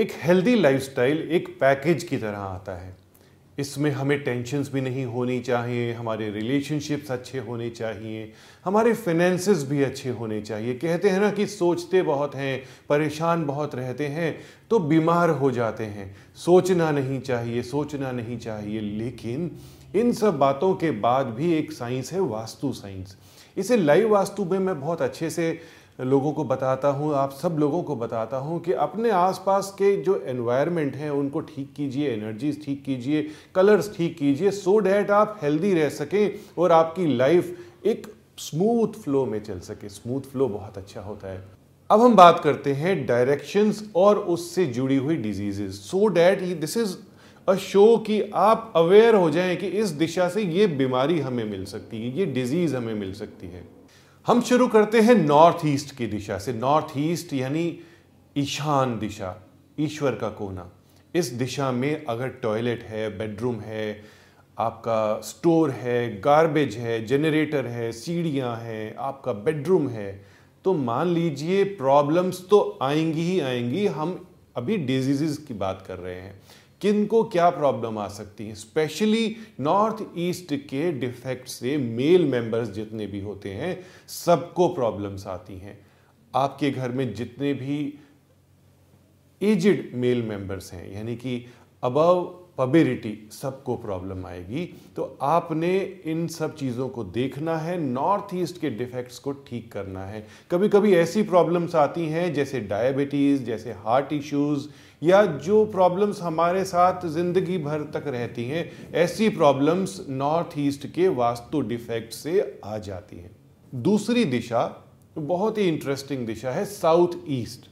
एक healthy lifestyle एक package की तरह आता है। इसमें हमें टेंशन्स भी नहीं होनी चाहिए, हमारे रिलेशनशिप्स अच्छे होने चाहिए, हमारे फिनेंसेस भी अच्छे होने चाहिए। कहते हैं ना कि सोचते बहुत हैं, परेशान बहुत रहते हैं तो बीमार हो जाते हैं। सोचना नहीं चाहिए, सोचना नहीं चाहिए। लेकिन इन सब बातों के बाद भी एक साइंस है, वास्तु साइंस इसे लाइव वास्तु में मैं बहुत अच्छे से लोगों को बताता हूँ, आप सब लोगों को बताता हूँ कि अपने आसपास के जो एनवायरनमेंट हैं, उनको ठीक कीजिए एनर्जीज ठीक कीजिए कलर्स ठीक कीजिए सो डैट आप हेल्दी रह सकें और आपकी लाइफ एक स्मूथ फ्लो में चल सके। स्मूथ फ्लो बहुत अच्छा होता है। अब हम बात करते हैं डायरेक्शंस और उससे जुड़ी हुई diseases so that this is a show कि आप अवेयर हो जाएँ कि इस दिशा से ये बीमारी हमें मिल सकती है, ये डिज़ीज़ हमें मिल सकती है। हम शुरू करते हैं नॉर्थ ईस्ट की दिशा से। नॉर्थ ईस्ट यानी ईशान दिशा, ईश्वर का कोना। इस दिशा में अगर टॉयलेट है बेडरूम है, आपका स्टोर है गार्बेज है जनरेटर है, सीढ़ियाँ हैं, आपका बेडरूम है तो मान लीजिए प्रॉब्लम्स तो आएँगी ही आएँगी। हम अभी डिज़ीज़ की बात कर रहे हैं। किन को क्या प्रॉब्लम आ सकती है? स्पेशली नॉर्थ ईस्ट के डिफेक्ट से मेल मेंबर्स जितने भी होते हैं, सबको प्रॉब्लम्स आती हैं। आपके घर में जितने भी एजड मेल मेंबर्स हैं, यानी कि अबव पबेरिटी सबको प्रॉब्लम आएगी। तो आपने इन सब चीज़ों को देखना है नॉर्थ ईस्ट के डिफेक्ट्स को ठीक करना है। कभी कभी ऐसी प्रॉब्लम्स आती हैं, जैसे डायबिटीज़ जैसे हार्ट इश्यूज़ या जो प्रॉब्लम्स हमारे साथ ज़िंदगी भर तक रहती हैं, ऐसी प्रॉब्लम्स नॉर्थ ईस्ट के वास्तु डिफेक्ट से आ जाती हैं। दूसरी दिशा, बहुत ही इंटरेस्टिंग दिशा है साउथ ईस्ट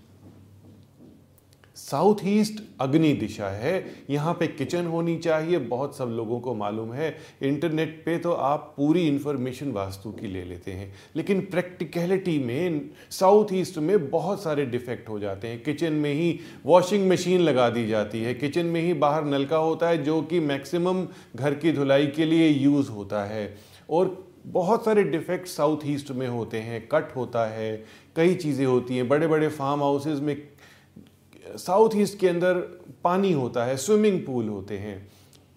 साउथ ईस्ट अग्नि दिशा है। यहाँ पे किचन होनी चाहिए, बहुत सब लोगों को मालूम है। इंटरनेट पे तो आप पूरी इंफॉर्मेशन वास्तु की ले लेते हैं। लेकिन प्रैक्टिकलिटी में, साउथ ईस्ट में बहुत सारे डिफेक्ट हो जाते हैं। किचन में ही वॉशिंग मशीन लगा दी जाती है। किचन में ही बाहर नलका होता है, जो कि मैक्सिमम घर की धुलाई के लिए यूज़ होता है। और बहुत सारे डिफेक्ट साउथ ईस्ट में होते हैं। कट होता है, कई चीज़ें होती हैं। बड़े बड़े फार्म हाउसेज में साउथ ईस्ट के अंदर पानी होता है, स्विमिंग पूल होते हैं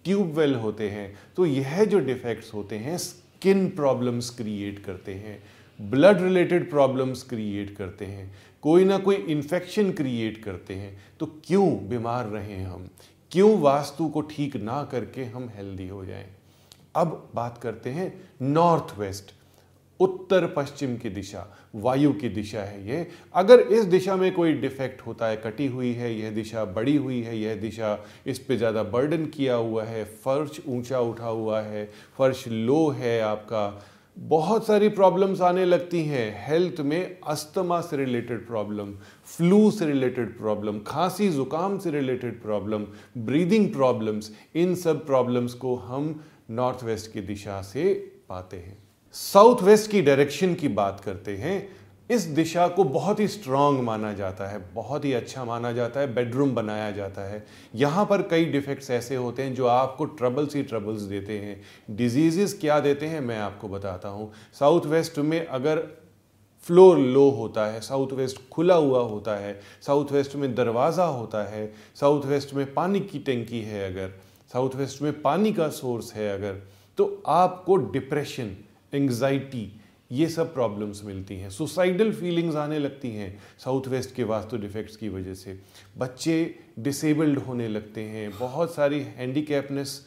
ट्यूबवेल होते हैं तो यह जो डिफेक्ट्स होते हैं, स्किन प्रॉब्लम्स क्रिएट करते हैं, ब्लड रिलेटेड प्रॉब्लम्स क्रिएट करते हैं, कोई ना कोई इन्फेक्शन क्रिएट करते हैं तो क्यों बीमार रहे हम? क्यों वास्तु को ठीक ना करके हम हेल्दी हो जाएँ? अब बात करते हैं नॉर्थ वेस्ट उत्तर पश्चिम की दिशा, वायु की दिशा है ये। अगर इस दिशा में कोई डिफेक्ट होता है, कटी हुई है, यह दिशा बड़ी हुई है, यह दिशा इस पे ज़्यादा बर्डन किया हुआ है, फर्श ऊँचा उठा हुआ है, फर्श लो है आपका, बहुत सारी प्रॉब्लम्स आने लगती हैं। हेल्थ में अस्थमा से रिलेटेड प्रॉब्लम, फ्लू से रिलेटेड प्रॉब्लम, खांसी, जुकाम से रिलेटेड प्रॉब्लम, ब्रीदिंग प्रॉब्लम्स, इन सब प्रॉब्लम्स को हम नॉर्थ वेस्ट की दिशा से पाते हैं। साउथ वेस्ट की डायरेक्शन की बात करते हैं, इस दिशा को बहुत ही स्ट्रांग माना जाता है, बहुत ही अच्छा माना जाता है बेडरूम बनाया जाता है। यहाँ पर कई डिफेक्ट्स ऐसे होते हैं जो आपको ट्रबल्स ही ट्रबल्स देते हैं। डिज़ीज़ क्या देते हैं, मैं आपको बताता हूँ। साउथ वेस्ट में अगर फ्लोर लो होता है, साउथ वेस्ट खुला हुआ होता है, साउथ वेस्ट में दरवाज़ा होता है, साउथ वेस्ट में पानी की टंकी है अगर, साउथ वेस्ट में पानी का सोर्स है अगर तो आपको डिप्रेशन एंग्जाइटी ये सब प्रॉब्लम्स मिलती हैं। सुसाइडल फीलिंग्स आने लगती हैं साउथ वेस्ट के वास्तु डिफेक्ट्स की वजह से। बच्चे डिसेबल्ड होने लगते हैं, बहुत सारी हैंडीकैपनेस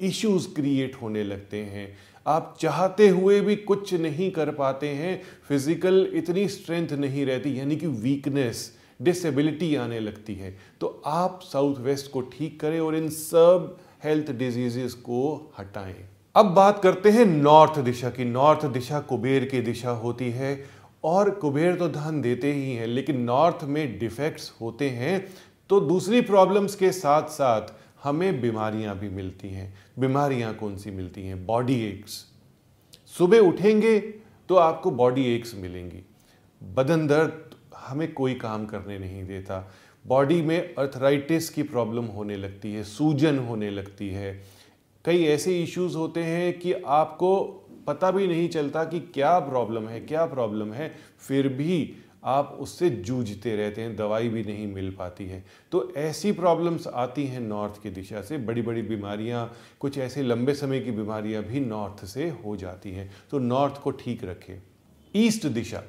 इश्यूज़ क्रिएट होने लगते हैं। आप चाहते हुए भी कुछ नहीं कर पाते हैं फ़िज़िकल इतनी स्ट्रेंथ नहीं रहती, यानी कि वीकनेस डिसेबिलिटी आने लगती है। तो आप साउथ वेस्ट को ठीक करें और इन सब हेल्थ डिजीजेस को हटाएँ। अब बात करते हैं नॉर्थ दिशा की। नॉर्थ दिशा कुबेर की दिशा होती है और कुबेर तो धन देते ही हैं, लेकिन नॉर्थ में डिफेक्ट्स होते हैं तो दूसरी प्रॉब्लम्स के साथ साथ हमें बीमारियाँ भी मिलती हैं। बीमारियाँ कौन सी मिलती हैं? बॉडी एक्स सुबह उठेंगे तो आपको बॉडी एक्स मिलेंगी। बदन दर्द हमें कोई काम करने नहीं देता। बॉडी में अर्थराइटिस की प्रॉब्लम होने लगती है, सूजन होने लगती है। कई ऐसे इश्यूज़ होते हैं कि आपको पता भी नहीं चलता कि क्या प्रॉब्लम है, क्या प्रॉब्लम है, फिर भी आप उससे जूझते रहते हैं, दवाई भी नहीं मिल पाती है। तो ऐसी प्रॉब्लम्स आती हैं नॉर्थ की दिशा से बड़ी बड़ी बीमारियाँ, कुछ ऐसे लंबे समय की बीमारियाँ भी नॉर्थ से हो जाती हैं। तो नॉर्थ को ठीक रखें। ईस्ट दिशा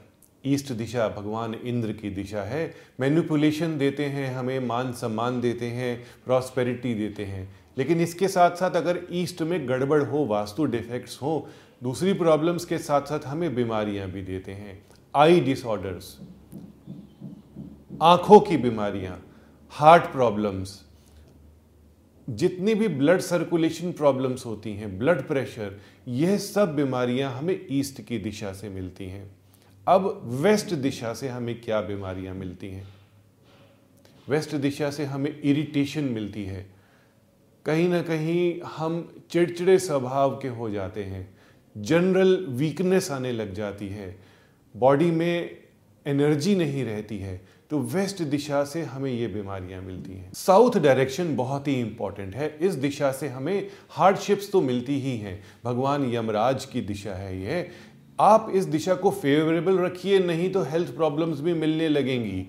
ईस्ट दिशा भगवान इंद्र की दिशा है। मैनिपुलेशन देते हैं हमें, मान सम्मान देते हैं प्रॉस्पेरिटी देते हैं। लेकिन इसके साथ साथ अगर ईस्ट में गड़बड़ हो, वास्तु डिफेक्ट्स हो, दूसरी प्रॉब्लम्स के साथ साथ हमें बीमारियाँ भी देते हैं। आई डिसऑर्डर्स, आँखों की बीमारियाँ, हार्ट प्रॉब्लम्स, जितनी भी ब्लड सर्कुलेशन प्रॉब्लम्स होती हैं, ब्लड प्रेशर, यह सब बीमारियाँ हमें ईस्ट की दिशा से मिलती हैं। अब वेस्ट दिशा से हमें क्या बीमारियाँ मिलती हैं? वेस्ट दिशा से हमें इरिटेशन मिलती है। कहीं ना कहीं हम चिड़चिड़े स्वभाव के हो जाते हैं। जनरल वीकनेस आने लग जाती है। बॉडी में एनर्जी नहीं रहती है। तो वेस्ट दिशा से हमें ये बीमारियाँ मिलती हैं। साउथ डायरेक्शन बहुत ही इंपॉर्टेंट है। इस दिशा से हमें हार्डशिप्स तो मिलती ही हैं। भगवान यमराज की दिशा है ये। आप इस दिशा को फेवरेबल रखिए, नहीं तो हेल्थ प्रॉब्लम्स भी मिलने लगेंगी।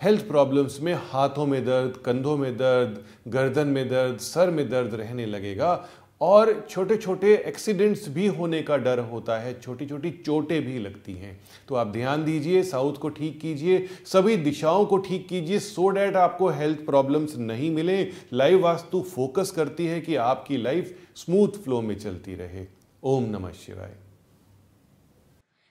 हेल्थ प्रॉब्लम्स में हाथों में दर्द, कंधों में दर्द, गर्दन में दर्द, सर में दर्द रहने लगेगा और छोटे छोटे एक्सीडेंट्स भी होने का डर होता है छोटी छोटी चोटें भी लगती हैं। तो आप ध्यान दीजिए, साउथ को ठीक कीजिए, सभी दिशाओं को ठीक कीजिए सो डैट आपको हेल्थ प्रॉब्लम्स नहीं मिले। लाइव वास्तु फोकस करती है कि आपकी लाइफ स्मूथ फ्लो में चलती रहे। ओम नमः शिवाय।